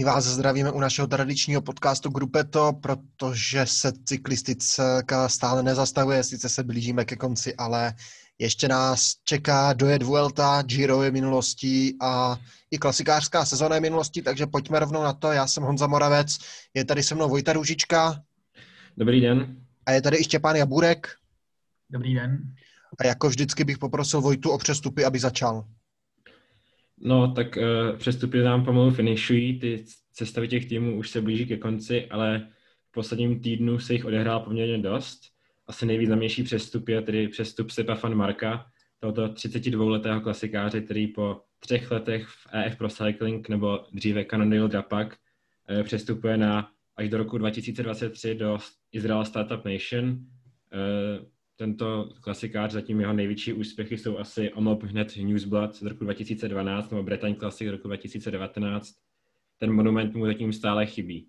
My vás zdravíme u našeho tradičního podcastu Grupeto, protože se cyklistická stále nezastavuje, sice se blížíme ke konci, ale ještě nás čeká dojet Vuelta, Giro je minulostí a i klasikářská sezóna je minulostí, takže pojďme rovnou na to. Já jsem Honza Moravec, je tady se mnou Vojta Růžička. Dobrý den. A je tady i Štěpán Jaburek. Dobrý den. A jako vždycky bych poprosil Vojtu o přestupy, aby začal. No, tak uh, přestupy nám pomalu finišují, ty cestavy těch týmů už se blíží ke konci, ale v posledním týdnu se jich odehrál poměrně dost. Asi nejvýznamnější přestup je tedy přestup Sepa van Marka, tohoto 32-letého klasikáře, který po třech letech v EF Pro Cycling nebo dříve Cannondale Drapak uh, přestupuje na až do roku 2023 do Israel Startup Nation. Uh, tento klasikář, zatím jeho největší úspěchy jsou asi Omlop hned Newsblad z roku 2012 nebo Bretagne Classic z roku 2019. Ten monument mu zatím stále chybí.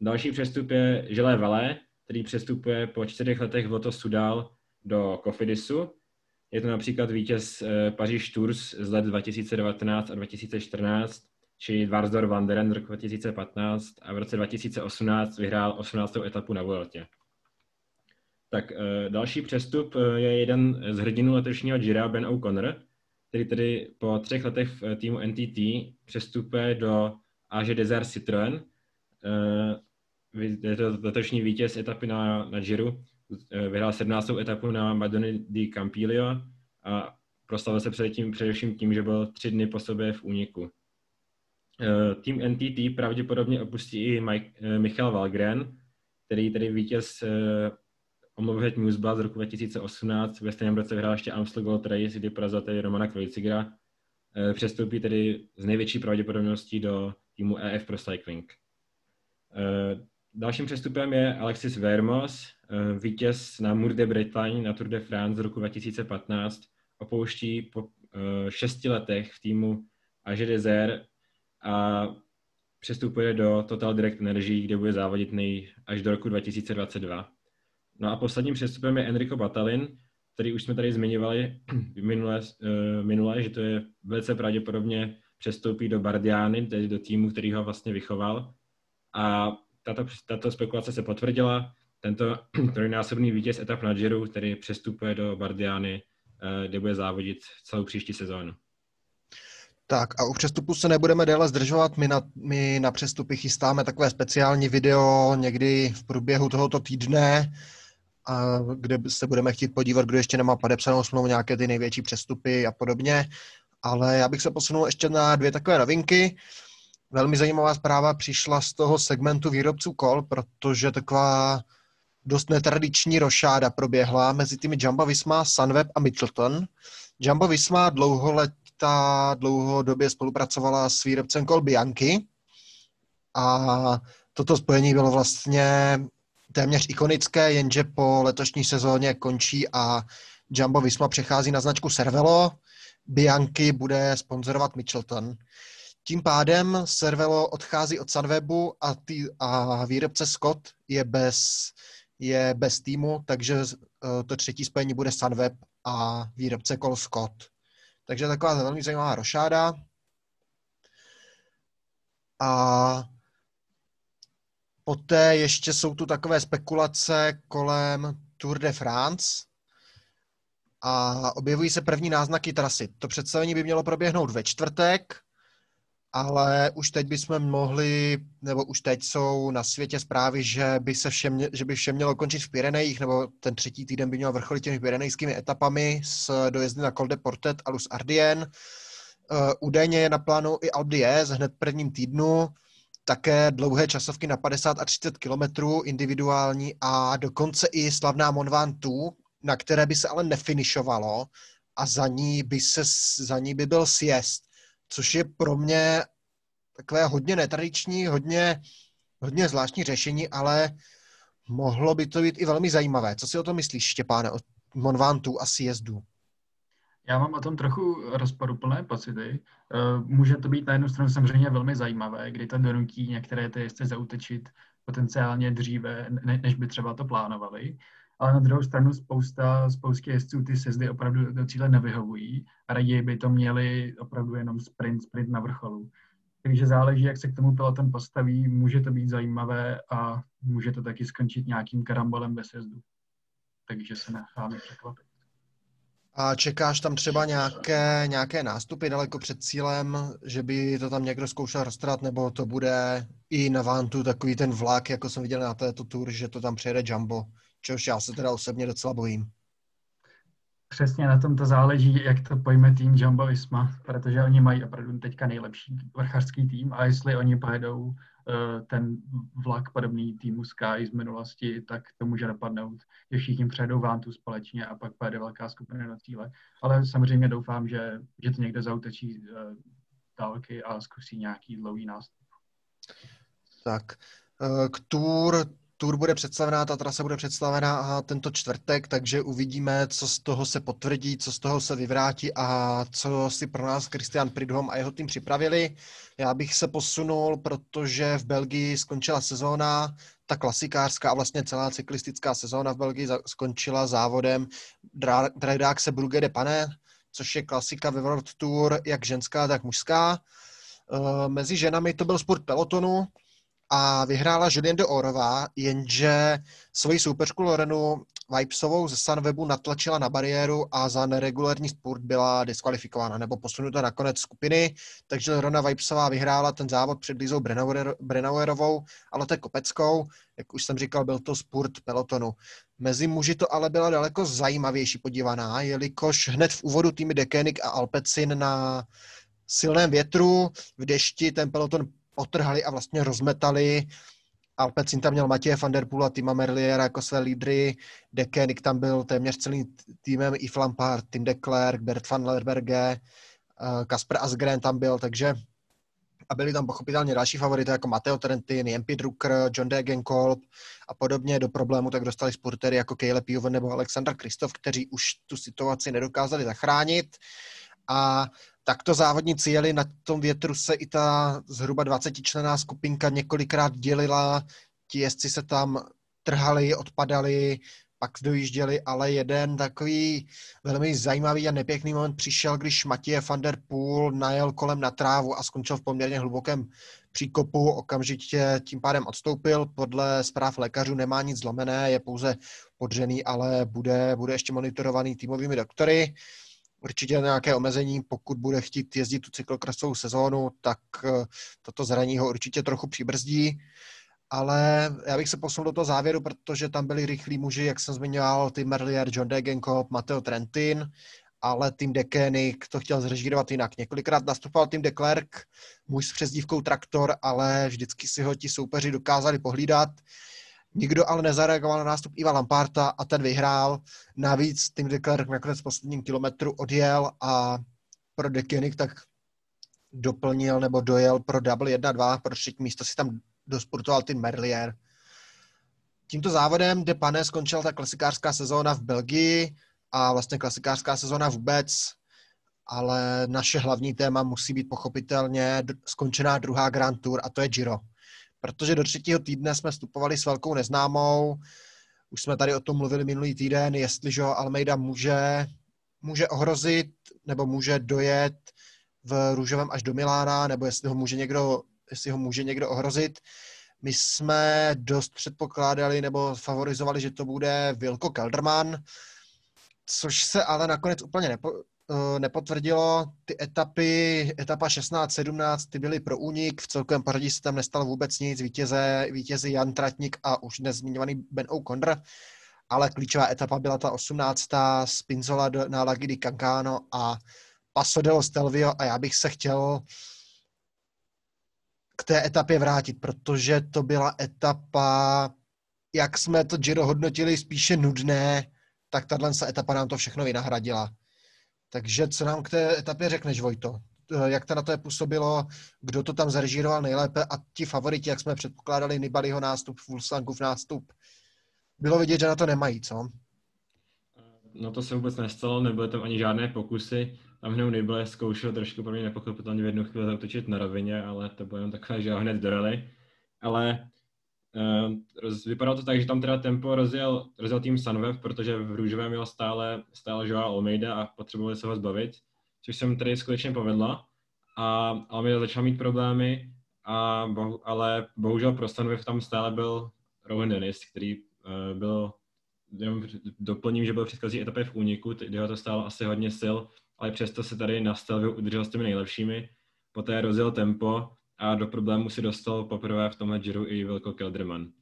Další přestup je Želé Valé, který přestupuje po čtyřech letech v Loto Sudal do Cofidisu. Je to například vítěz eh, Paříž Tours z let 2019 a 2014, či Dvarsdor Vanderen z roku 2015 a v roce 2018 vyhrál 18. etapu na Vueltě. Tak uh, další přestup uh, je jeden z hrdinů letošního Gira, Ben O'Connor, který tedy po třech letech v týmu NTT přestupuje do AG Desert Citroën. Je to letošní vítěz etapy na, na Giro. Vyhrál 17. etapu na Madony di Campiglio a proslavil se předtím především tím, že byl tři dny po sobě v úniku. Tým NTT pravděpodobně opustí i Mike, Michal Valgren, který tedy vítěz omlouvat Newsblad z roku 2018, ve stejném roce vyhrál ještě Amstel Gold Race, kdy porazil Romana Krojcigra. Eh, přestoupí tedy z největší pravděpodobností do týmu EF Pro Cycling. Eh, dalším přestupem je Alexis Vermos, eh, vítěz na Mour de Bretagne na Tour de France z roku 2015. Opouští po šesti letech v týmu AG Desert a přestupuje do Total Direct Energy, kde bude závodit nej až do roku 2022. No a posledním přestupem je Enrico Batalin, který už jsme tady zmiňovali minule, minule, že to je velice pravděpodobně přestoupí do Bardiány, tedy do týmu, který ho vlastně vychoval. A tato, tato spekulace se potvrdila. Tento trojnásobný vítěz etap na Giro, který přestupuje do Bardiány, uh, kde bude závodit celou příští sezónu. Tak a u přestupu se nebudeme déle zdržovat. My na, my na přestupy chystáme takové speciální video někdy v průběhu tohoto týdne a kde se budeme chtít podívat, kdo ještě nemá podepsanou smlouvu, nějaké ty největší přestupy a podobně. Ale já bych se posunul ještě na dvě takové novinky. Velmi zajímavá zpráva přišla z toho segmentu výrobců kol, protože taková dost netradiční rošáda proběhla mezi těmi Jumbo Visma, Sunweb a Mitchelton. Jumbo Visma dlouholetá, dlouhodobě spolupracovala s výrobcem kol Bianchi a toto spojení bylo vlastně téměř ikonické, jenže po letošní sezóně končí a Jumbo Visma přechází na značku Cervelo, Bianchi bude sponzorovat Mitchelton. Tím pádem Cervelo odchází od Sunwebu a, tý, a výrobce Scott je bez, je bez týmu, takže uh, to třetí spojení bude Sunweb a výrobce kol Scott. Takže taková velmi zajímavá rošáda. A Poté ještě jsou tu takové spekulace kolem Tour de France a objevují se první náznaky trasy. To představení by mělo proběhnout ve čtvrtek, ale už teď bychom mohli, nebo už teď jsou na světě zprávy, že by, se vše, že by vše mělo končit v Pyrenejích, nebo ten třetí týden by měl vrcholit těmi pyrenejskými etapami s dojezdy na Col de Portet a Luz Ardien. Uh, údajně je na plánu i Alpe hned prvním týdnu také dlouhé časovky na 50 a 30 kilometrů individuální a dokonce i slavná Monvantu, na které by se ale nefinišovalo a za ní by, se, za ní by byl sjezd, což je pro mě takové hodně netradiční, hodně, hodně zvláštní řešení, ale mohlo by to být i velmi zajímavé. Co si o to myslíš, Štěpáne, o Monvantu a sjezdu? Já mám o tom trochu rozporuplné pocity. Eh, může to být na jednu stranu samozřejmě velmi zajímavé, kdy to donutí některé ty jezdce zautečit potenciálně dříve, než by třeba to plánovali. Ale na druhou stranu spousta, spoustě jezdců ty sezdy opravdu do cíle nevyhovují a raději by to měli opravdu jenom sprint, sprint na vrcholu. Takže záleží, jak se k tomu peloton postaví, může to být zajímavé a může to taky skončit nějakým karambolem bez jezdu. Takže se necháme překvapit. A čekáš tam třeba nějaké, nějaké nástupy daleko před cílem, že by to tam někdo zkoušel roztrat, nebo to bude i na Vantu takový ten vlak, jako jsem viděl na této tour, že to tam přijede Jumbo, čehož já se teda osobně docela bojím. Přesně na tom to záleží, jak to pojme tým Jumbo Visma, protože oni mají opravdu teďka nejlepší vrchařský tým a jestli oni pojedou ten vlak podobný týmu Sky z minulosti, tak to může dopadnout, že všichni přejdou Vantu společně a pak pojede velká skupina na cíle. Ale samozřejmě doufám, že, že to někdo zautečí uh, dálky a zkusí nějaký dlouhý nástup. Tak, uh, k Tour Tour bude představená, ta trasa bude představená tento čtvrtek, takže uvidíme, co z toho se potvrdí, co z toho se vyvrátí a co si pro nás Christian Pridhom a jeho tým připravili. Já bych se posunul, protože v Belgii skončila sezóna, ta klasikářská a vlastně celá cyklistická sezóna v Belgii skončila závodem se Brugge de Pane, což je klasika ve World Tour, jak ženská, tak mužská. Eh, mezi ženami to byl sport pelotonu, a vyhrála Julien de Orová, jenže svoji soupeřku Lorenu Vipesovou ze Sunwebu natlačila na bariéru a za neregulární sport byla diskvalifikována nebo posunuta na konec skupiny, takže Lorena Vipesová vyhrála ten závod před Lizou Brenauerovou a Lotte Kopeckou. Jak už jsem říkal, byl to sport pelotonu. Mezi muži to ale byla daleko zajímavější podívaná, jelikož hned v úvodu týmy Dekenik a Alpecin na silném větru v dešti ten peloton otrhali a vlastně rozmetali. Alpecin tam měl Matěje van der Poel a Tima Merliera jako své lídry, Dekenik tam byl téměř celým týmem, i Lampard, Tim de Klerk, Bert van Lerberge, eh, Kasper Asgren tam byl, takže a byli tam pochopitelně další favority jako Matteo Trentin, Jempi Drucker, John Degenkolb a podobně do problému, tak dostali sportery jako Caleb Juven nebo Alexander Kristof, kteří už tu situaci nedokázali zachránit. A takto závodníci jeli, na tom větru se i ta zhruba 20 člená skupinka několikrát dělila, ti jezdci se tam trhali, odpadali, pak dojížděli, ale jeden takový velmi zajímavý a nepěkný moment přišel, když Matěje van der Poel najel kolem na trávu a skončil v poměrně hlubokém příkopu, okamžitě tím pádem odstoupil, podle zpráv lékařů nemá nic zlomené, je pouze podřený, ale bude, bude ještě monitorovaný týmovými doktory určitě nějaké omezení, pokud bude chtít jezdit tu cyklokrasovou sezónu, tak eh, toto zraní ho určitě trochu přibrzdí, ale já bych se posunul do toho závěru, protože tam byli rychlí muži, jak jsem zmiňoval, Tim Merlier, John Degenkop, Matteo Trentin, ale tým Dekenik to chtěl zrežírovat jinak. Několikrát nastupoval tým Klerk, muž s přezdívkou Traktor, ale vždycky si ho ti soupeři dokázali pohlídat. Nikdo ale nezareagoval na nástup Iva Lamparta a ten vyhrál. Navíc Tim Declerc nakonec v posledním kilometru odjel a pro Dekenik tak doplnil nebo dojel pro double 1-2, pro třetí místo si tam dosportoval Tim Merlier. Tímto závodem De Pane skončila ta klasikářská sezóna v Belgii a vlastně klasikářská sezóna vůbec, ale naše hlavní téma musí být pochopitelně skončená druhá Grand Tour a to je Giro protože do třetího týdne jsme vstupovali s velkou neznámou. Už jsme tady o tom mluvili minulý týden, jestliže Almeida může, může ohrozit nebo může dojet v růžovém až do Milána, nebo jestli ho může někdo, jestli ho může někdo ohrozit. My jsme dost předpokládali nebo favorizovali, že to bude Vilko Kelderman, což se ale nakonec úplně nepo, nepotvrdilo. Ty etapy, etapa 16-17, ty byly pro únik, v celkovém pořadí se tam nestalo vůbec nic, vítěze, vítězi Jan Tratnik a už nezmiňovaný Ben O'Connor, ale klíčová etapa byla ta 18. z Pinzola na Lagui di Cancano a Paso dello Stelvio a já bych se chtěl k té etapě vrátit, protože to byla etapa, jak jsme to Giro hodnotili, spíše nudné, tak tahle etapa nám to všechno vynahradila takže co nám k té etapě řekneš, Vojto? Eh, jak to na to je působilo, kdo to tam zarežíroval nejlépe a ti favoriti, jak jsme předpokládali, Nibaliho nástup, Fulsangův nástup, bylo vidět, že na to nemají, co? No to se vůbec nestalo, nebyly tam ani žádné pokusy. Tam hned Nibali zkoušel trošku pro mě nepochopitelně v jednu chvíli zautočit na rovině, ale to bylo jen takové, že ho hned dorali. Ale vypadalo to tak, že tam teda tempo rozjel, rozjel tým Sunweb, protože v růžovém měl stále, stále Joao Almeida a potřebovali se ho zbavit, což se mu tady skutečně povedla. a Almeida začal mít problémy, a bohu, ale bohužel pro Stanway tam stále byl Rowan Dennis, který uh, byl, jenom doplním, že byl předchozí etapě v úniku, kdy ho to stálo asi hodně sil, ale přesto se tady na Stelvio udržel s těmi nejlepšími, poté rozjel tempo a do problému si dostal poprvé v tomhle Giro i Velko Kelderman.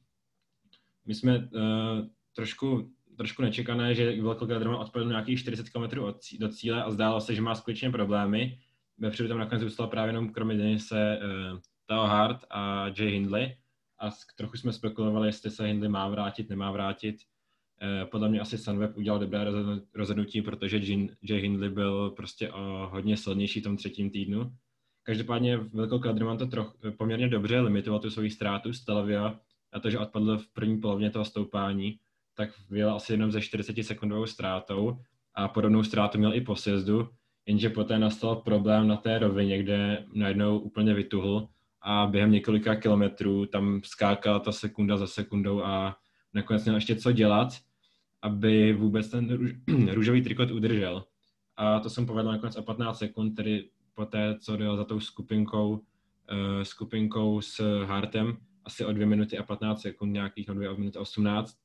My jsme uh, trošku, trošku nečekané, že Velko Kelderman odpadl nějakých 40 km do cíle a zdálo se, že má skutečně problémy. Vepředu tam nakonec zůstal právě jenom kromě Denise uh, Tao Hart a Jay Hindley a trochu jsme spekulovali, jestli se Hindley má vrátit, nemá vrátit. Uh, podle mě asi Sunweb udělal dobré rozhodnutí, protože Jay Hindley byl prostě o hodně silnější v tom třetím týdnu Každopádně Velko Kadrman to troch, poměrně dobře limitoval tu svoji ztrátu z Televia a to, že odpadl v první polovině toho stoupání, tak vyjel asi jenom ze 40 sekundovou ztrátou a podobnou ztrátu měl i po sjezdu, jenže poté nastal problém na té rovině, kde najednou úplně vytuhl a během několika kilometrů tam skákala ta sekunda za sekundou a nakonec měl ještě co dělat, aby vůbec ten růž, růžový trikot udržel. A to jsem povedl nakonec o 15 sekund, tedy poté, co dojel za tou skupinkou, uh, skupinkou s Hartem, asi o 2 minuty a 15 sekund, nějakých no 2 minuty 18.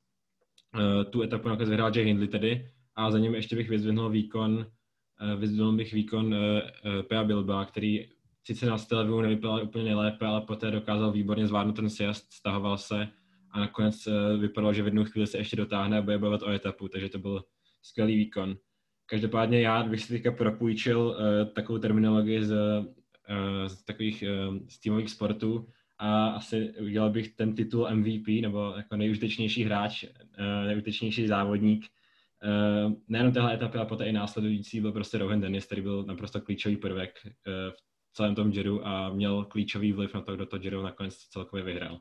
Uh, eh, tu etapu nakonec vyhrál Jay Hindley tedy a za ním ještě bych vyzvihnul výkon, uh, vyzvihnul bych výkon uh, uh, Pea Bilba, který sice na Stelviu nevypadal úplně nejlépe, ale poté dokázal výborně zvládnout ten sjezd, stahoval se a nakonec vypadalo, že v jednu chvíli se ještě dotáhne a bude bojovat o etapu, takže to byl skvělý výkon. Každopádně já bych si teďka propůjčil uh, takovou terminologii z, uh, z takových uh, z týmových sportů a asi udělal bych ten titul MVP nebo jako nejužitečnější hráč, uh, nejužitečnější závodník. Uh, nejenom téhle etapy, ale poté i následující byl prostě Rohan Dennis, který byl naprosto klíčový prvek uh, v celém tom Giro a měl klíčový vliv na to, kdo to Giro nakonec celkově vyhrál.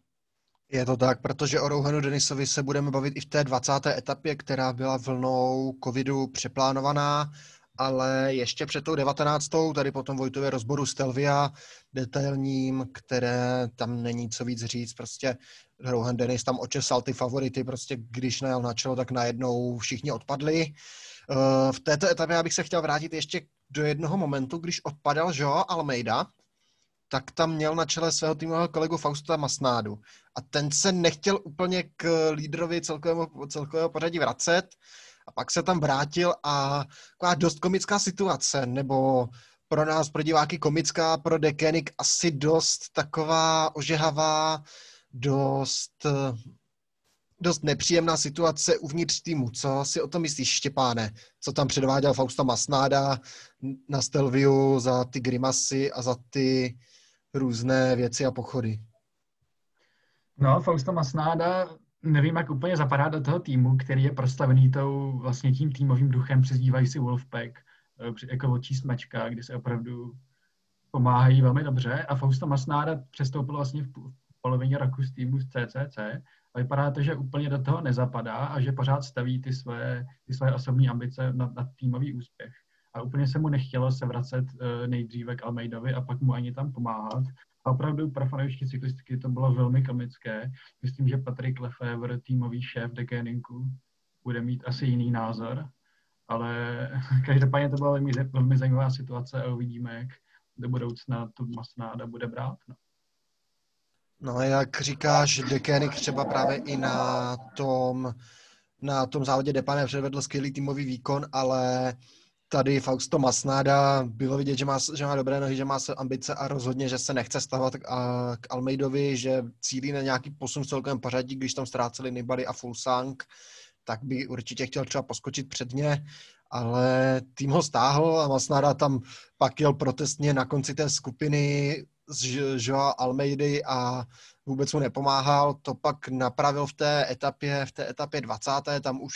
Je to tak, protože o Rouhanu Denisovi se budeme bavit i v té 20. etapě, která byla vlnou covidu přeplánovaná, ale ještě před tou 19. tady potom Vojtově rozboru Stelvia, detailním, které tam není co víc říct, prostě Rohan Denis tam očesal ty favority, prostě když najel na čelo, tak najednou všichni odpadli. Eh, v této etapě já bych se chtěl vrátit ještě do jednoho momentu, když odpadal Joao Almeida, tak tam měl na čele svého týmového kolegu Fausta Masnádu. A ten se nechtěl úplně k lídrovi celkového, celkového pořadí vracet a pak se tam vrátil a taková dost komická situace, nebo pro nás, pro diváky komická, pro Dekenik asi dost taková ožehavá, dost, dost nepříjemná situace uvnitř týmu. Co si o tom myslíš, Štěpáne? Co tam předváděl Fausta Masnáda na Stelviu za ty grimasy a za ty různé věci a pochody. No, Fausto Masnáda, nevím, jak úplně zapadá do toho týmu, který je prostavený tou, vlastně tím týmovým duchem, přezdívají si Wolfpack, eh, jako očí smečka, kdy se opravdu pomáhají velmi dobře. A Fausto Masnáda přestoupil vlastně v polovině roku z týmu z CCC a vypadá to, že úplně do toho nezapadá a že pořád staví ty své, ty své osobní ambice na, na týmový úspěch a úplně se mu nechtělo se vracet uh, nejdříve k Almeidovi a pak mu ani tam pomáhat. A opravdu pro fanoušky cyklistiky to bylo velmi komické. Myslím, že Patrik Lefebvre, týmový šéf de Keninku, bude mít asi jiný názor, ale každopádně to byla velmi, velmi zajímavá situace a uvidíme, jak do budoucna to Masnáda bude brát. No. No, jak říkáš, Dekenik třeba právě i na tom, na tom závodě Depane předvedl skvělý týmový výkon, ale tady Fausto Masnáda bylo vidět, že má, že má dobré nohy, že má se ambice a rozhodně, že se nechce stavovat k, a, k Almeidovi, že cílí na nějaký posun v celkovém pořadí, když tam ztráceli Nibali a Fulsang, tak by určitě chtěl třeba poskočit před ně, ale tým ho stáhl a Masnáda tam pak jel protestně na konci té skupiny z Joa Almeidy a vůbec mu nepomáhal. To pak napravil v té etapě, v té etapě 20. Tam už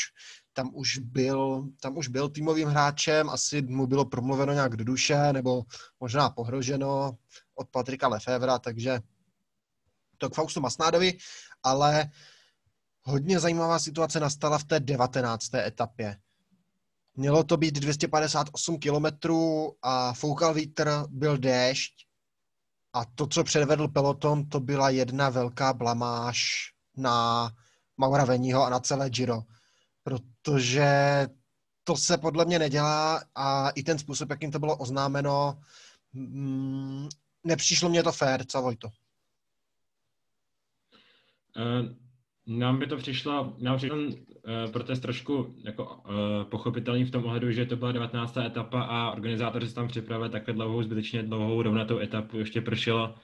tam už byl, tam už byl týmovým hráčem, asi mu bylo promluveno nějak do duše, nebo možná pohroženo od Patrika Lefevra, takže to k Faustu Masnádovi, ale hodně zajímavá situace nastala v té 19. etapě. Mělo to být 258 kilometrů a foukal vítr, byl déšť a to, co předvedl peloton, to byla jedna velká blamáž na Maura Veního a na celé Giro protože to se podle mě nedělá a i ten způsob, jakým to bylo oznámeno, Mm, nepřišlo mě to fér, co Vojto? Uh, nám by to přišlo, nám přišlo uh, protest trošku jako uh, pochopitelný v tom ohledu, že to byla 19. etapa a organizátoři se tam připravili takhle dlouhou, zbytečně dlouhou rovnatou etapu, ještě pršelo,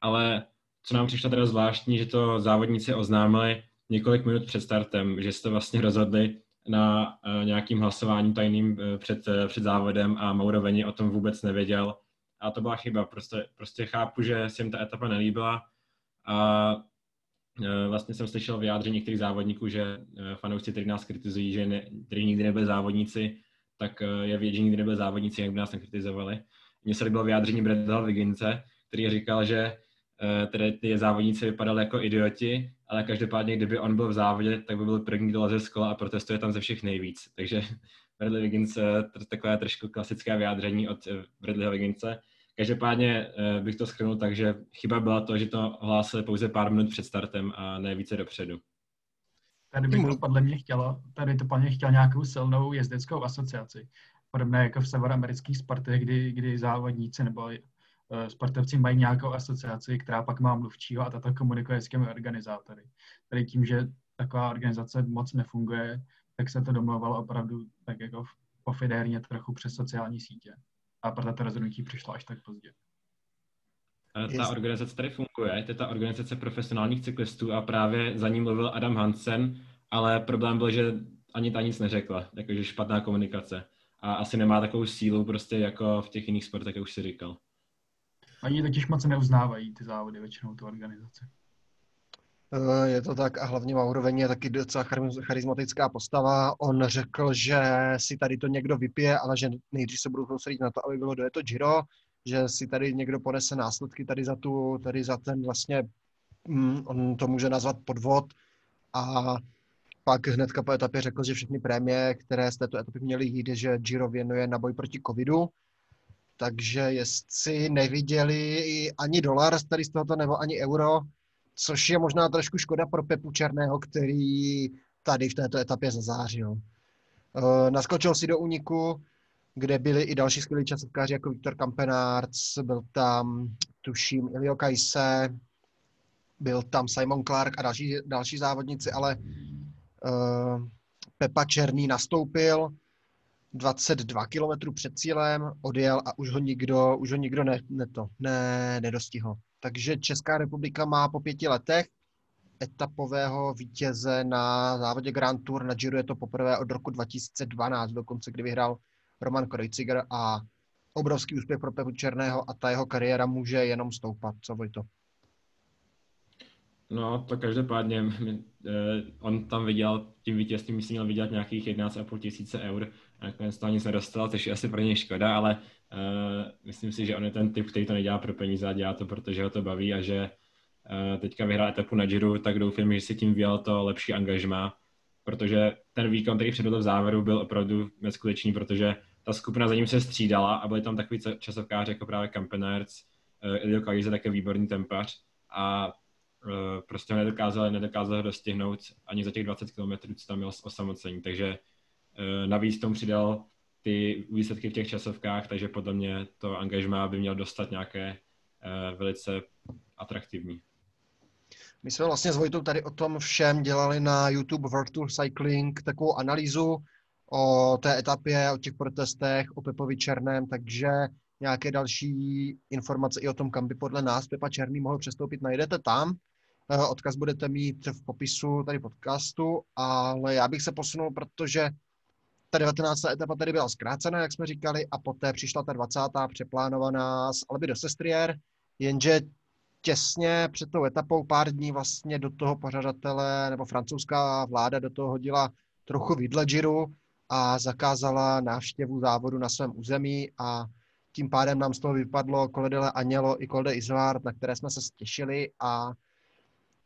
ale co nám přišlo teda zvláštní, že to závodníci oznámili několik minut před startem, že to vlastně rozhodli na uh, nějakým hlasování tajným uh, před, uh, před závodem a Mauroveni o tom vůbec nevěděl. A to byla chyba. Prostě, prostě chápu, že se jim ta etapa nelíbila a vlastně jsem slyšel vyjádření některých závodníků, že fanoušci, kteří nás kritizují, že ne, kteří nikdy nebyli závodníci, tak je vědět, že nikdy nebyli závodníci, jak by nás nekritizovali. Mně se líbilo vyjádření Bradla Vigince, který říkal, že Eh, tedy ty závodníci vypadali jako idioti, ale každopádně, kdyby on byl v závodě, tak by byl první, kdo leze z kola a protestuje tam ze všech nejvíc. Takže Bradley Wiggins, eh, takové trošku klasické vyjádření od eh, Bradleyho Wigginse. Každopádně bych to schrnul tak, že chyba byla to, že to hlásili pouze pár minut před startem a ne více dopředu. Tady by to podle mě chtělo, tady to podle mě chtěl nějakou silnou jezdeckou asociaci. Podobné jako v severoamerických sportech, kdy, kdy závodníci nebo Eh, sportovci mají nějakou asociaci, která pak má mluvčího a tato komunikuje s těmi organizátory. Tady tím, že taková organizace moc nefunguje, tak se to domlouvalo opravdu tak jako pofidérně trochu přes sociální sítě. A proto to rozhodnutí přišlo až tak pozdě. Ta organizace tady funguje, to je ta organizace profesionálních cyklistů a právě za ní mluvil Adam Hansen, ale problém byl, že ani ta nic neřekla, jakože špatná komunikace. A asi nemá takovou sílu prostě jako v těch jiných sportech, jak už si říkal. Oni totiž moc neuznávají ty závody většinou tu organizaci. Eh, je to tak a hlavně Mauroven je taky docela charismatická postava. On řekl, že si tady to někdo vypije, ale že nejdřív se budou soustředit na to, aby bylo dojeto Giro, že si tady někdo ponese následky tady za, tu, tady za ten vlastně, mm, on to může nazvat podvod a pak hnedka po etapě řekl, že všechny prémie, které z této etapy měly jít, že Giro věnuje na boj proti covidu takže jestli neviděli ani dolar tady z tohoto, nebo ani euro, což je možná trošku škoda pro Pepu Černého, který tady v této etapě zazářil. Eh, naskočil si do úniku, kde byli i další skvělí časovkáři, jako Viktor Kampenárc, byl tam, tuším, Ilio Kajse, byl tam Simon Clark a další, další závodníci, ale uh, Pepa Černý nastoupil, 22 km před cílem, odjel a už ho nikdo, už ho nikdo ne, ne to, ne, nedostihl. Takže Česká republika má po pěti letech etapového vítěze na závodě Grand Tour. Na Giro je to poprvé od roku 2012, dokonce kdy vyhrál Roman Kreuziger a obrovský úspěch pro Pepu Černého a ta jeho kariéra může jenom stoupat. Co Vojto? No, to každopádně, eh, on tam viděl, tím vítězstvím myslím měl vydělat nějakých 11,5 tisíce eur a nakonec to nic nedostal, což je asi pro něj škoda, ale uh, myslím si, že on je ten typ, který to nedělá pro peníze a dělá to, protože ho to baví a že uh, teďka vyhrál etapu na Giro, tak doufám, že si tím vyjel to lepší angažma, protože ten výkon, který předvedl v závěru, byl opravdu neskutečný, protože ta skupina za ním se střídala a byli tam takový časovkáři jako právě Kampenerc, uh, Ilio Kalize, také výborný tempař a prostě ho nedokázali, nedokázali dostihnout ani za těch 20 km, co tam měl osamocení, takže Eh, navíc tomu přidal ty výsledky v těch časovkách, takže podle mě to angažmá by měl dostat nějaké eh, velice atraktivní. My jsme vlastně s Vojtou tady o tom všem dělali na YouTube Tour Cycling takovou analýzu o té etapě, o těch protestech, o Pepovi Černém, takže nějaké další informace i o tom, kam by podle nás Pepa Černý mohl přestoupit, najdete tam. Eh, odkaz budete mít v popisu tady podcastu, ale já bych se posunul, protože ta 19. etapa tady byla zkrácena, jak jsme říkali, a poté přišla ta 20. přeplánovaná z Alby do Sestrier, jenže těsně před tou etapou pár dní vlastně do toho pořadatele nebo francouzská vláda do toho hodila trochu vidle Giro a zakázala návštěvu závodu na svém území a tím pádem nám z toho vypadlo Koledele Anělo i Kolde Izvár, na které jsme se těšili a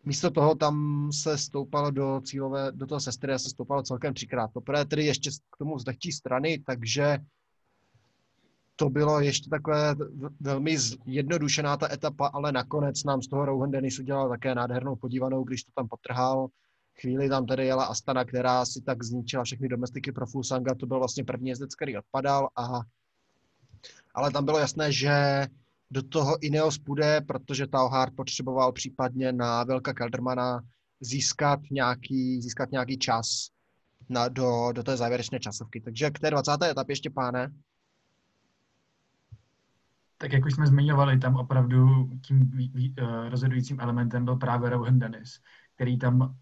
Místo toho tam se stoupalo do cílové, do toho sestry se stoupalo celkem třikrát. Poprvé tedy ještě k tomu z lehčí strany, takže to bylo ještě takové velmi jednodušená ta etapa, ale nakonec nám z toho Rowan Dennis udělal také nádhernou podívanou, když to tam potrhal. Chvíli tam tedy jela Astana, která si tak zničila všechny domestiky pro Fulsanga. To byl vlastně první jezdec, který odpadal a ale tam bylo jasné, že do toho Ineos půjde, protože Tauhard potřeboval případně na Velka Keldermana získat nějaký, získat nějaký čas na, do, do té závěrečné časovky. Takže k té 20. etapě ještě, páne. Tak jak už jsme zmiňovali, tam opravdu tím uh, rozhodujícím elementem byl právě Rohan Dennis, který tam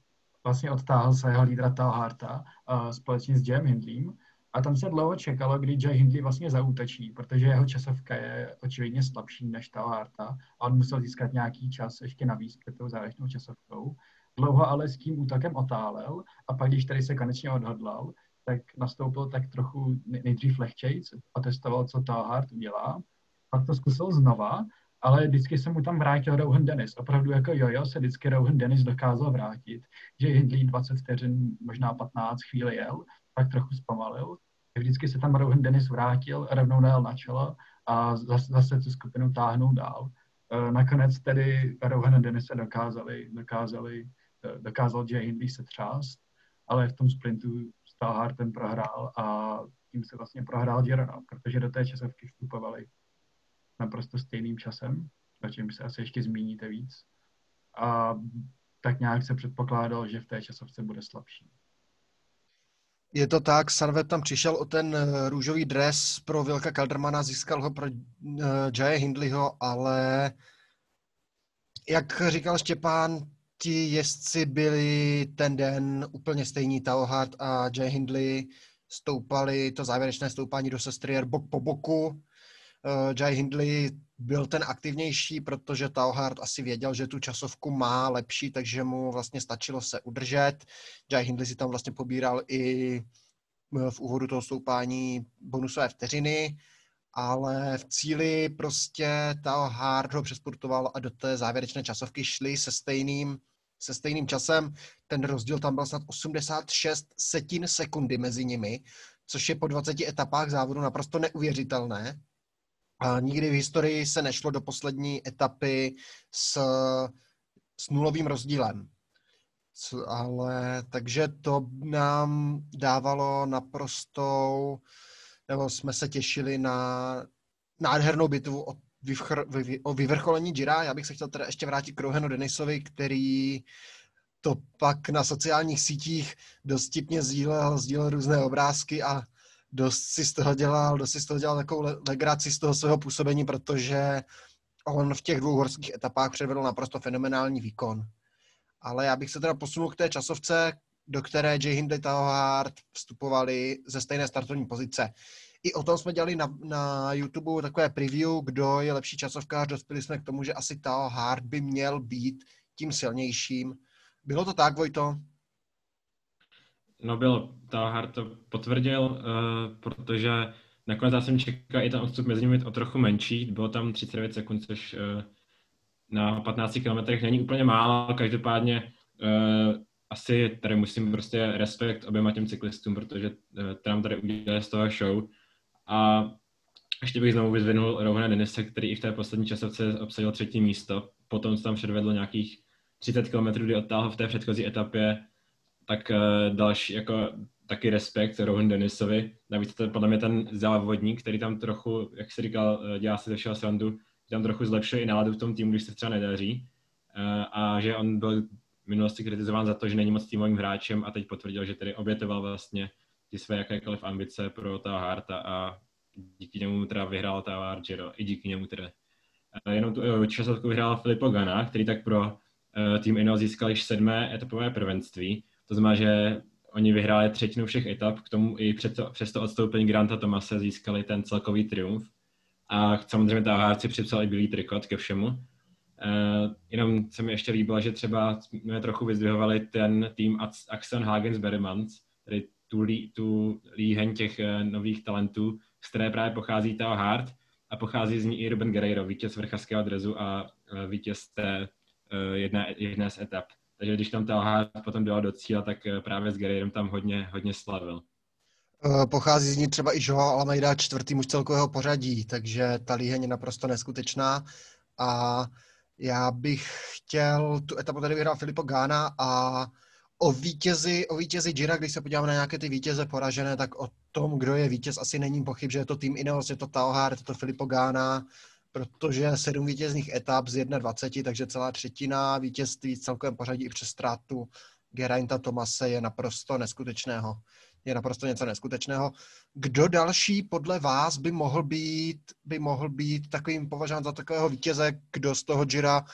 vlastně odtáhl svého lídra Talharta uh, společně s Jem Hindleym. A tam se dlouho čekalo, kdy Jay Hindley vlastně zaútočí, protože jeho časovka je očividně slabší než Talharta a on musel získat nějaký čas ještě navíc před tou závěrečnou časovkou. Dlouho ale s tím útokem otálel a pak, když tady se konečně odhodlal, tak nastoupil tak trochu nejdřív lehčejc, otestoval, co Talhart udělá, pak to zkusil znova, ale vždycky se mu tam vrátil Rohan Dennis. Opravdu jako jojo se vždycky Rohan Dennis dokázal vrátit, že Hindley 20 vteřin, možná 15 chvíli jel, pak trochu zpomalil. Vždycky se tam Rohan Dennis vrátil, rovnou najel na čelo a zase, zase tu skupinu táhnul dál. E, nakonec tedy Rohan Dennis se dokázali, dokázali dokázal Jay Hindley se třást, ale v tom sprintu Stalhart ten prohrál a tím se vlastně prohrál Girona, protože do té časovky vstupovali naprosto stejným časem, o čem se asi ještě zmíníte víc. A tak nějak se předpokládal, že v té časovce bude slabší. Je to tak, Sarvet tam přišel o ten eh, růžový dres pro Vilka Kaldermana, získal ho pro uh, Jaya Hindleyho, ale jak říkal Štěpán, ti jezdci byli ten den úplně stejní. Taohart a Jay Hindley stoupali to závěrečné stoupání do Sestrier bok po boku. Uh, Jay Hindley byl ten aktivnější, protože Taohart asi věděl, že tu časovku má lepší, takže mu vlastně stačilo se udržet. Jay Hindley si tam vlastně pobíral i eh, v úvodu toho stoupání bonusové vteřiny, ale v cíli prostě Taohart ho přesportoval a do té závěrečné časovky šli se stejným se stejným časem. Ten rozdíl tam byl snad 86 setin sekundy mezi nimi, což je po 20 etapách závodu naprosto neuvěřitelné. A nikdy v historii se nešlo do poslední etapy s, s nulovým rozdílem. Ale takže to nám dávalo naprostou, nebo jsme se těšili na nádhernou bitvu o vyvchr, vy, o vyvrcholení Jira. Já bych se chtěl teda ještě vrátit k Rohenu Denisovi, který to pak na sociálních sítích dost tipně sdílel, sdílel různé obrázky a dost si z toho dělal, dost si z toho dělal takovou legraci z toho svého působení, protože on v těch dvou horských etapách předvedl naprosto fenomenální výkon. Ale já bych se teda posunul k té časovce, do které Jay Hindley Tauhart vstupovali ze stejné startovní pozice. I o tom jsme dělali na, na YouTube takové preview, kdo je lepší časovkář. Dospěli jsme k tomu, že asi Tao Hard by měl být tím silnějším. Bylo to tak, Vojto? No bylo, Tao Hard to potvrdil, uh, protože nakonec já jsem čekal i ten odstup mezi nimi o trochu menší, bylo tam 39 sekund, což uh, na 15 kilometrech není úplně málo, každopádně uh, asi tady musím prostě respekt oběma těm cyklistům, protože uh, tam tady udělali z toho show a ještě bych znovu vyzvinul Rohana Denise, který i v té poslední časovce obsadil třetí místo. Potom se tam předvedl nějakých 30 km, kdy odtáhl v té předchozí etapě, tak uh, další, jako taky respekt Rohan Denisovi. Navíc to je podle mě ten závodník, který tam trochu, jak se říkal, eh, dělá si ze všeho srandu, tam trochu zlepšuje i náladu v tom týmu, když se třeba nedaří. Uh, a že on byl v minulosti kritizován za to, že není moc týmovým hráčem a teď potvrdil, že tedy obětoval vlastně ty své jakékoliv ambice pro ta Harta a díky němu teda vyhrál ta Argero, i díky němu teda. Jenom tu časovku vyhrál Filippo Gana, který tak pro uh, tým Ineos získal již sedmé etapové prvenství. To znamená, že oni vyhráli třetinu všech etap, k tomu i před to, přes to odstoupení Granta Tomase získali ten celkový triumf. A samozřejmě ta si připsal i bílý trikot ke všemu. Uh, jenom se mi ještě líbilo, že třeba jsme trochu vyzdvihovali ten tým Axel Hagens Bermans, tedy tu, lí, tu líheň těch uh, nových talentů, z které právě pochází Tao Hart a pochází z ní i Ruben Guerreiro, vítěz vrchařského drezu a uh, vítěz té uh, jedné, jedné z etap. Takže když tam Hart potom dojel do cíle, tak uh, právě s Guerreirem tam hodně, hodně slavil. Pochází z ní třeba i Joao Almeida, čtvrtý muž celkového pořadí, takže ta líheň je naprosto neskutečná a já bych chtěl tu etapu tady vyhrál Filipo Gána a o vítězi, o vítězi Gira, když se podíváme na nějaké ty vítěze poražené, tak o tom, kdo je vítěz, asi není pochyb, že je to tým Ineos, je to Taohard, je to Filippo Gána, protože sedm vítězných etap z 21, takže celá třetina vítězství v celkovém pořadí i přes ztrátu Gerainta Tomase je naprosto neskutečného. Je naprosto něco neskutečného. Kdo další podle vás by mohl být, by mohl být takovým považován za takového vítěze, kdo z toho Jira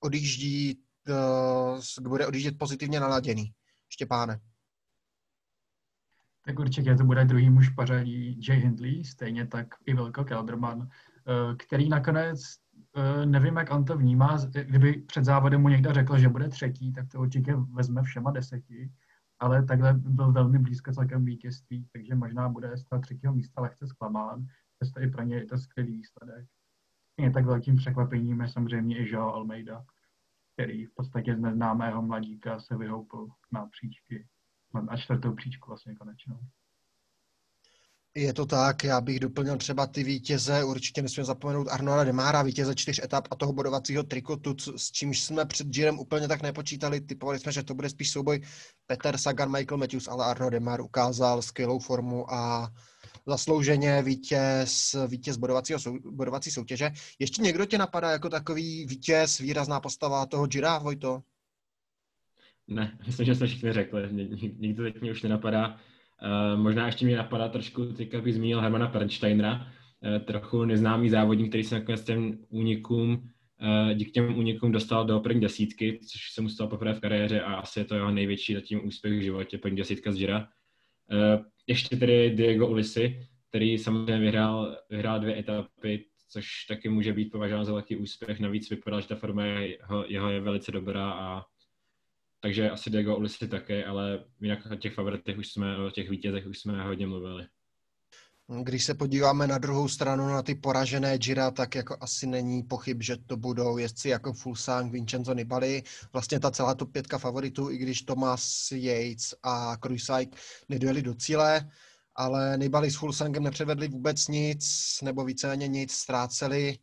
odjíždí, uh, bude odjíždět pozitivně naladěný? Štěpáne. Tak určitě to bude druhý muž pořadí Jay Hindley, stejně tak i Vilko Kelderman, eh, který nakonec, eh, nevím, jak on to vnímá, kdyby před závodem mu někdo řekl, že bude třetí, tak to určitě vezme všema deseti, ale takhle byl velmi blízko celkem vítězství, takže možná bude z toho třetího místa lehce zklamán, přesto i pro ně je to skvělý výsledek. Je tak velkým překvapením je samozřejmě i Joao Almeida, který v podstatě z neznámého mladíka se vyhoupil na příčky na čtvrtou příčku vlastně konečnou. Je to tak, já bych doplnil třeba ty vítěze, určitě nesmíme zapomenout Arnola Demára, vítěze čtyř etap a toho bodovacího trikotu, s čímž jsme před Girem úplně tak nepočítali, typovali jsme, že to bude spíš souboj Peter Sagan, Michael Matthews, ale Arno Demar ukázal skvělou formu a zaslouženě vítěz, vítěz bodovacího, bodovací soutěže. Ještě někdo tě napadá jako takový vítěz, výrazná postava toho Gira, Vojto? Ne, myslím, že jsme všichni řekli. Nikdo teď mě už nenapadá. Uh, možná ještě mě napadá trošku, teďka bych zmínil Hermana Pernsteinera, uh, trochu neznámý závodník, který se nakonec těm únikům, uh, díky těm únikům dostal do první desítky, což se mu stalo poprvé v kariéře a asi je to jeho největší zatím úspěch v životě, první desítka z Gira. Uh, ještě tedy Diego Ulisi, který samozřejmě vyhrál, vyhrál dvě etapy, což taky může být považován za velký úspěch. Navíc vypadá, že ta forma jeho, jeho je velice dobrá a takže asi Diego Ulisi také, ale jinak o těch favoritech už jsme, o těch vítězech už jsme hodně mluvili. Když se podíváme na druhou stranu na ty poražené Gira, tak jako asi není pochyb, že to budou jezdci jako Fulsang, Vincenzo Nibali. Vlastně ta celá top pětka favoritů, i když Thomas Yates a Krujsajk nedojeli do cíle, ale Nibali s Fulsangem nepřevedli vůbec nic, nebo víceméně nic, ztráceli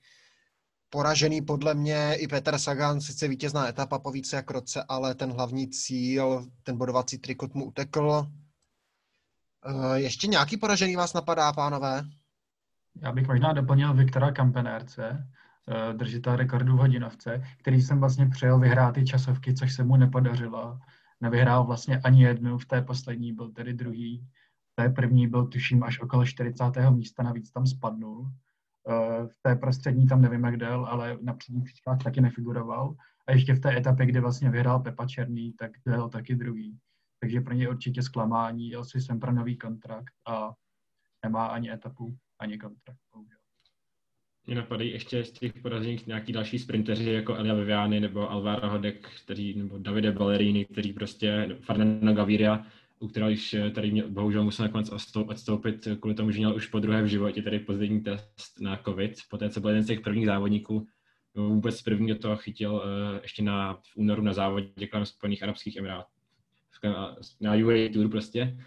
poražený podle mě i Petr Sagan, sice vítězná etapa po více jak roce, ale ten hlavní cíl, ten bodovací trikot mu utekl. Eh, ještě nějaký poražený vás napadá, pánové? Já bych možná doplnil Viktora Kampenérce, eh, držitel rekordu v hodinovce, který jsem vlastně přejel vyhrát ty časovky, což se mu nepodařilo. Nevyhrál vlastně ani jednu, v té poslední byl tedy druhý. V té první byl tuším až okolo 40. místa, navíc tam spadnul. Eh, v té prostřední tam nevím, jak del, ale na předních příčkách taky nefiguroval. A ještě v té etapě, kdy vlastně vyhrál Pepa Černý, tak byl taky druhý. Takže pro ně určitě zklamání, jel si sem pro nový kontrakt a nemá ani etapu, ani kontrakt. Mě napadají ještě z těch porazených nějaký další sprinteři, jako Elia Viviani nebo Alvaro Hodek, kteří, nebo Davide Ballerini, kteří prostě, Fernando Gaviria, u kterého již eh, tady měl, bohužel musel nakonec odstoupit kvůli tomu, že měl už po druhé v životě tady pozitivní test na COVID, poté co byl jeden z těch prvních závodníků, vůbec první do toho chytil uh, ještě na, v únoru na závodě kolem Spojených Arabských Emirátů, na UAE Tour prostě.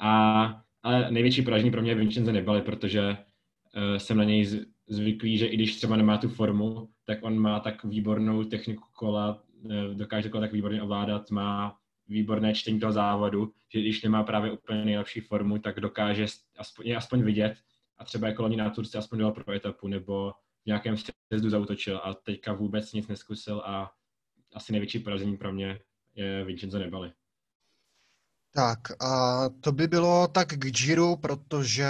A, ale největší poražení pro mě Vincenzo Nibali, protože uh, jsem na něj zvyklý, že i když třeba nemá tu formu, tak on má tak výbornou techniku kola, dokáže kola tak výborně ovládat, má výborné čtení toho závodu, že když nemá právě úplně nejlepší formu, tak dokáže aspoň, aspoň vidět a třeba jako loni na Turce aspoň dal pro etapu nebo v nějakém sjezdu zautočil a teďka vůbec nic neskusil a asi největší porazení pro mě je Vincenzo Nebali. Tak a to by bylo tak k Giro, protože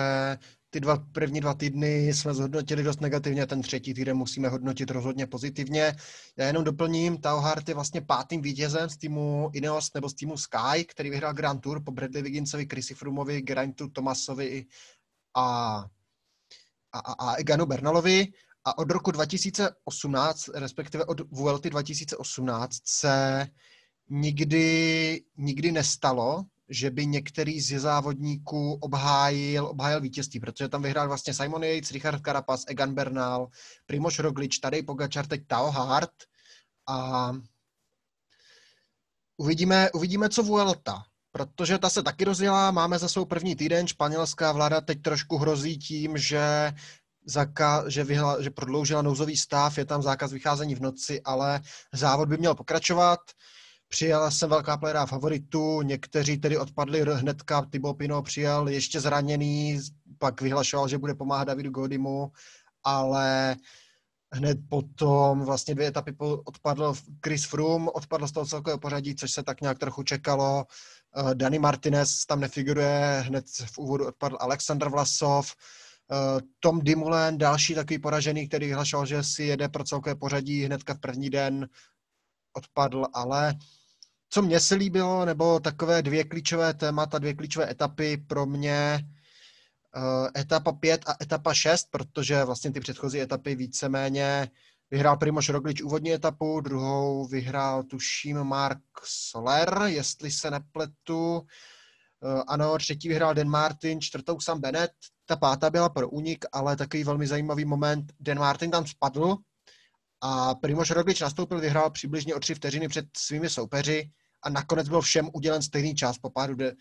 ty dva první dva týdny jsme zhodnotili dost negativně, ten třetí týden musíme hodnotit rozhodně pozitivně. Já jenom doplním, Tao Hart je vlastně pátým vítězem z týmu Ineos nebo z týmu Sky, který vyhrál Grand Tour po Bradley Wigginsovi, Chrissy Frumovi, Geraintu Tomasovi a, a, a, a Eganu Bernalovi. A od roku 2018, respektive od Vuelty 2018 se nikdy, nikdy nestalo, že by některý z závodníků obhájil, obhájil vítězství, protože tam vyhrál vlastně Simon Yates, Richard Carapaz, Egan Bernal, Primož Roglič, tady Pogačar, teď Tao Hart a uvidíme, uvidíme, co Vuelta, protože ta se taky rozjela, máme za svou první týden, španělská vláda teď trošku hrozí tím, že zaka, že, vyhla, že prodloužila nouzový stav, je tam zákaz vycházení v noci, ale závod by měl pokračovat. Přijala jsem velká pléra favoritů, někteří tedy odpadli hnedka, Thibaut Pino přijal ještě zraněný, pak vyhlašoval, že bude pomáhat Davidu Godimu, ale hned potom vlastně dvě etapy odpadl Chris Froome, odpadl z toho celkového pořadí, což se tak nějak trochu čekalo. Eh, Dani Martinez tam nefiguruje, hned v úvodu odpadl Aleksandr Vlasov, eh, Tom Dimulen, další takový poražený, který vyhlašoval, že si jede pro celkové pořadí hnedka v první den, odpadl, ale co mně se líbilo, nebo takové dvě klíčové témata, dvě klíčové etapy pro mě, uh, etapa 5 a etapa 6, protože vlastně ty předchozí etapy víceméně vyhrál Primož Roglič úvodní etapu, druhou vyhrál tuším Mark Soler, jestli se nepletu. Uh, ano, třetí vyhrál Dan Martin, čtvrtou Sam Bennett, ta pátá byla pro únik, ale takový velmi zajímavý moment, Dan Martin tam spadl, a Primož Roglič nastoupil, vyhrál přibližně o tři vteřiny před svými soupeři a nakonec byl všem udělen stejný čas po pádu, de,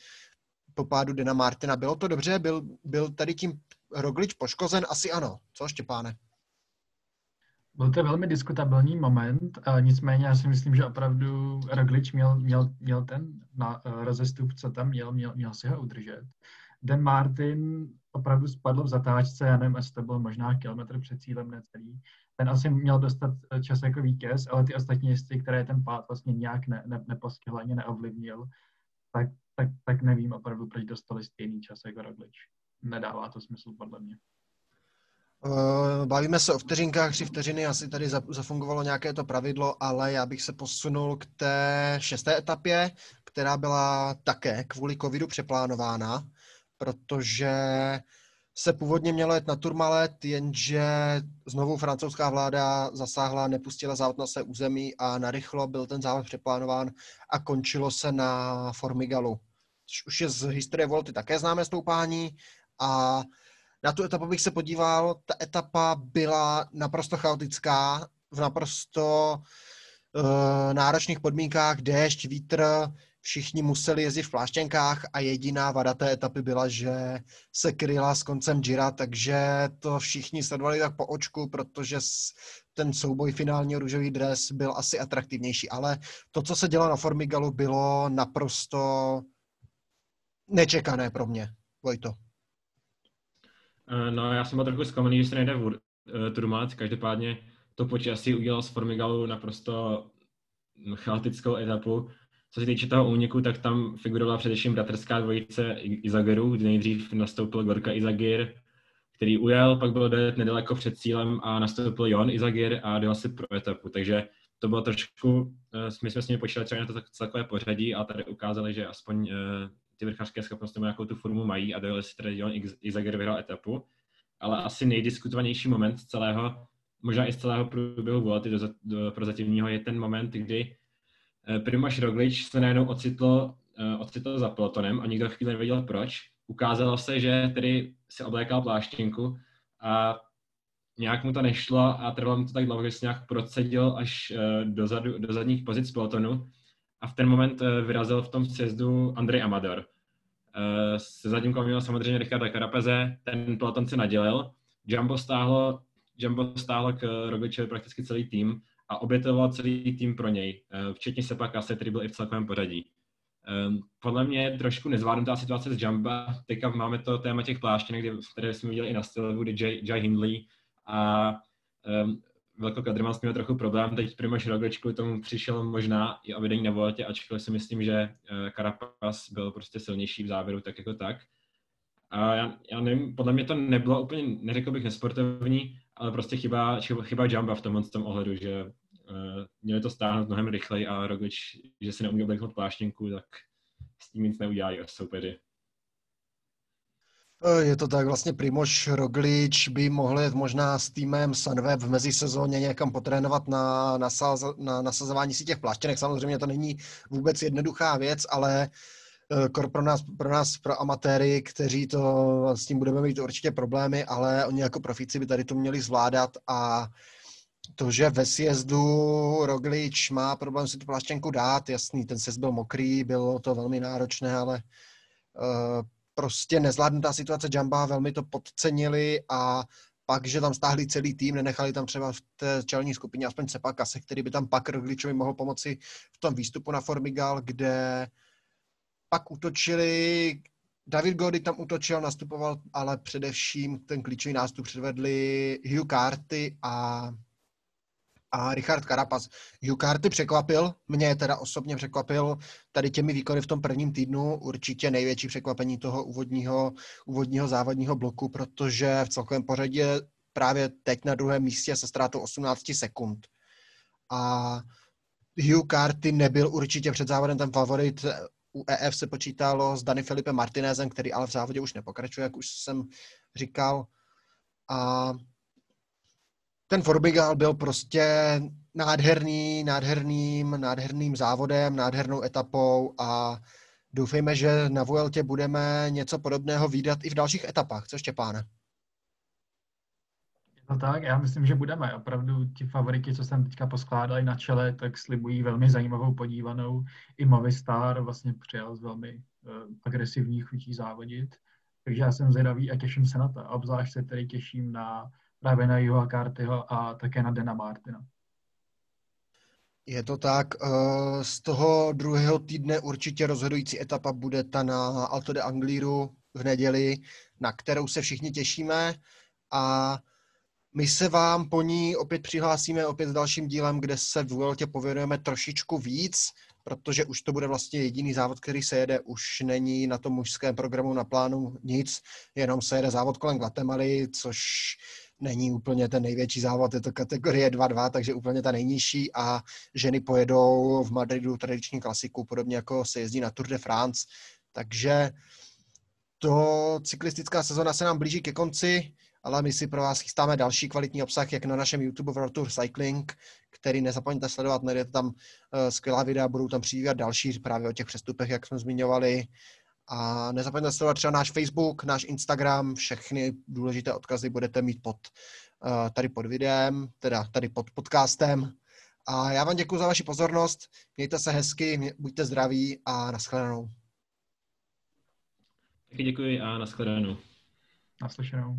po pádu Dena Martina. Bylo to dobře? Byl, byl tady tím Roglič poškozen? Asi ano. Co, Štěpáne? Byl to velmi diskutabilní moment, a nicméně já si myslím, že opravdu Roglič měl, měl, měl ten na, uh, rozestup, co tam měl, měl, měl si ho udržet. Den Martin opravdu spadl v zatáčce, já nevím, jestli to bylo možná kilometr před cílem necelý, ten asi měl dostat eh, čas jako vítěz, ale ty ostatní jezdci, které ten pád vlastně nějak ne, ne, nepostihl ani neovlivnil, tak, tak, tak nevím opravdu, proč dostali stejný čas jako Roglič. Nedává to smysl podle mě. Eh, bavíme se o vteřinkách, tři vteřiny, asi tady zafungovalo nějaké to pravidlo, ale já bych se posunul k té šesté etapě, která byla také kvůli covidu přeplánována, protože se původně mělo jet na Turmalet, jenže znovu francouzská vláda zasáhla, nepustila závod na své území a narychlo byl ten závod přeplánován a končilo se na Formigalu. Což už je z historie Volty také známé stoupání a na tu etapu bych se podíval. Ta etapa byla naprosto chaotická, v naprosto uh, náročných podmínkách, déšť, vítr, všichni museli jezdit v pláštěnkách a jediná vada té etapy byla, že se kryla s koncem Gira, takže to všichni sledovali tak po očku, protože ten souboj finálního růžový dres byl asi atraktivnější, ale to, co se dělo na Formigalu, bylo naprosto nečekané pro mě. Vojto. Eh, no, já jsem byl trochu zklamaný, že se nejde v eh, Turmat. Každopádně to počasí udělal z Formigalu naprosto chaotickou etapu. Co se týče toho úniku, tak tam figurovala především bratrská dvojice Izagerů, kdy nejdřív nastoupil Gorka Izagir, který ujel, pak byl dojet nedaleko před cílem a nastoupil Jon Izagir a dojel si pro etapu. Takže to bylo trošku, eh, my jsme s nimi počítali třeba na to celkové pořadí a tady ukázali, že aspoň eh, ty vrchařské schopnosti nějakou tu formu mají a dojeli si tedy Jon Izagir vyhrál etapu. Ale asi nejdiskutovanější moment celého, možná i z celého průběhu volety do, do prozatímního je ten moment, kdy Eh, Primož Roglič se najednou ocitl, uh, ocitl za pelotonem a nikdo chvíli nevěděl proč. Ukázalo se, že tedy si oblékal pláštěnku a nějak mu to nešlo a trvalo mu to tak dlouho, že se nějak procedil až uh, dozadu, do zadních pozic pelotonu a v ten moment vyrazil v tom sjezdu Andrej Amador. Se zadním kolem měl samozřejmě Richarda Karapeze, ten peloton se nadělil, Jumbo stáhlo, Jumbo stáhlo k Rogličovi prakticky celý tým a obětoval celý tým pro něj, eh, včetně Sepa Kase, který byl i v celkovém pořadí. Ehm, podle mě je trošku nezvládnutá situace s Jamba. Teďka máme to téma těch pláštěnek, které jsme viděli i na stylu, kdy Jay, Jay Hindley a um, Velko Kadrman měl trochu problém. Teď Primož Roglič kvůli tomu přišel možná i o vedení na voletě, ačkoliv si myslím, že uh, Carapaz byl prostě silnější v závěru, tak jako tak. A já, já nevím, podle mě to nebylo úplně, neřekl bych nesportovní, ale prostě chyba, chyba Jamba v tomhle tom ohledu, že uh, měli to stáhnout mnohem rychleji a Roglič, že si neumí obleknout pláštěnku, tak s tím nic neudělají soupeři. Eh, je to tak, vlastně Primož Roglič by mohl jet možná s týmem Sunweb v mezisezóně někam potrénovat na, na, na nasazování si těch pláštěnek. Samozřejmě to není vůbec jednoduchá věc, ale Eh, pro nás, pro nás, pro amatéry, kteří to s tím budeme mít určitě problémy, ale oni jako profici by tady to měli zvládat. A to, že ve sjezdu Roglič má problém si tu pláštěnku dát, jasný, ten sjezd byl mokrý, bylo to velmi náročné, ale uh, prostě nezvládnutá situace. Jamba, velmi to podcenili a pak, že tam stáhli celý tým, nenechali tam třeba v té čelní skupině aspoň Cepaka, se který by tam pak Rogličovi mohl pomoci v tom výstupu na Formigal, kde pak utočili, David Gody tam utočil, nastupoval, ale především ten klíčový nástup předvedli Hugh Carty a, a Richard Carapaz. Hugh Carty překvapil, mě teda osobně překvapil tady těmi výkony v tom prvním týdnu, určitě největší překvapení toho úvodního, úvodního závodního bloku, protože v celkovém pořadí je právě teď na druhém místě se ztrátou 18 sekund. A Hugh Carty nebyl určitě před závodem ten favorit u EF se počítalo s Dani Filipe Martinezem, který ale v závodě už nepokračuje, jak už jsem říkal. A ten Forbigal byl prostě nádherný, nádherným, nádherným závodem, nádhernou etapou a doufejme, že na Vueltě budeme něco podobného výdat i v dalších etapách. Co Štěpáne? No tak, já myslím, že budeme. Opravdu ti favoriti, co jsem teďka poskládali na čele, tak slibují velmi zajímavou podívanou. I Movistar vlastně přijal z velmi uh, agresivních chutí závodit. Takže já jsem zvědavý a těším se na to. Obzvlášť se tedy těším na právě na Joha Kartyho a také na Dena Martina. Je to tak. Eh, z toho druhého týdne určitě rozhodující etapa bude ta na Alto de Angliru v neděli, na kterou se všichni těšíme. A my se vám po ní opět přihlásíme opět s dalším dílem, kde se v Vueltě pověnujeme trošičku víc, protože už to bude vlastně jediný závod, který se jede. Už není na tom mužském programu na plánu nic, jenom se jede závod kolem Guatemaly, což není úplně ten největší závod, je to kategorie 2-2, takže úplně ta nejnižší a ženy pojedou v Madridu tradiční klasiku, podobně jako se jezdí na Tour de France. Takže to cyklistická sezona se nám blíží ke konci ale my si pro vás chystáme další kvalitní obsah, jak na našem YouTube World Tour Cycling, který nezapomeňte sledovat, najdete tam uh, skvělá videa, budou tam přibývat další právě o těch přestupech, jak jsme zmiňovali. A nezapomeňte sledovat třeba náš Facebook, náš Instagram, všechny důležité odkazy budete mít pod, uh, tady pod videem, teda tady pod podcastem. A já vám děkuji za vaši pozornost, mějte se hezky, buďte zdraví a nashledanou. Taky děkuji a nashledanou. Naslyšenou.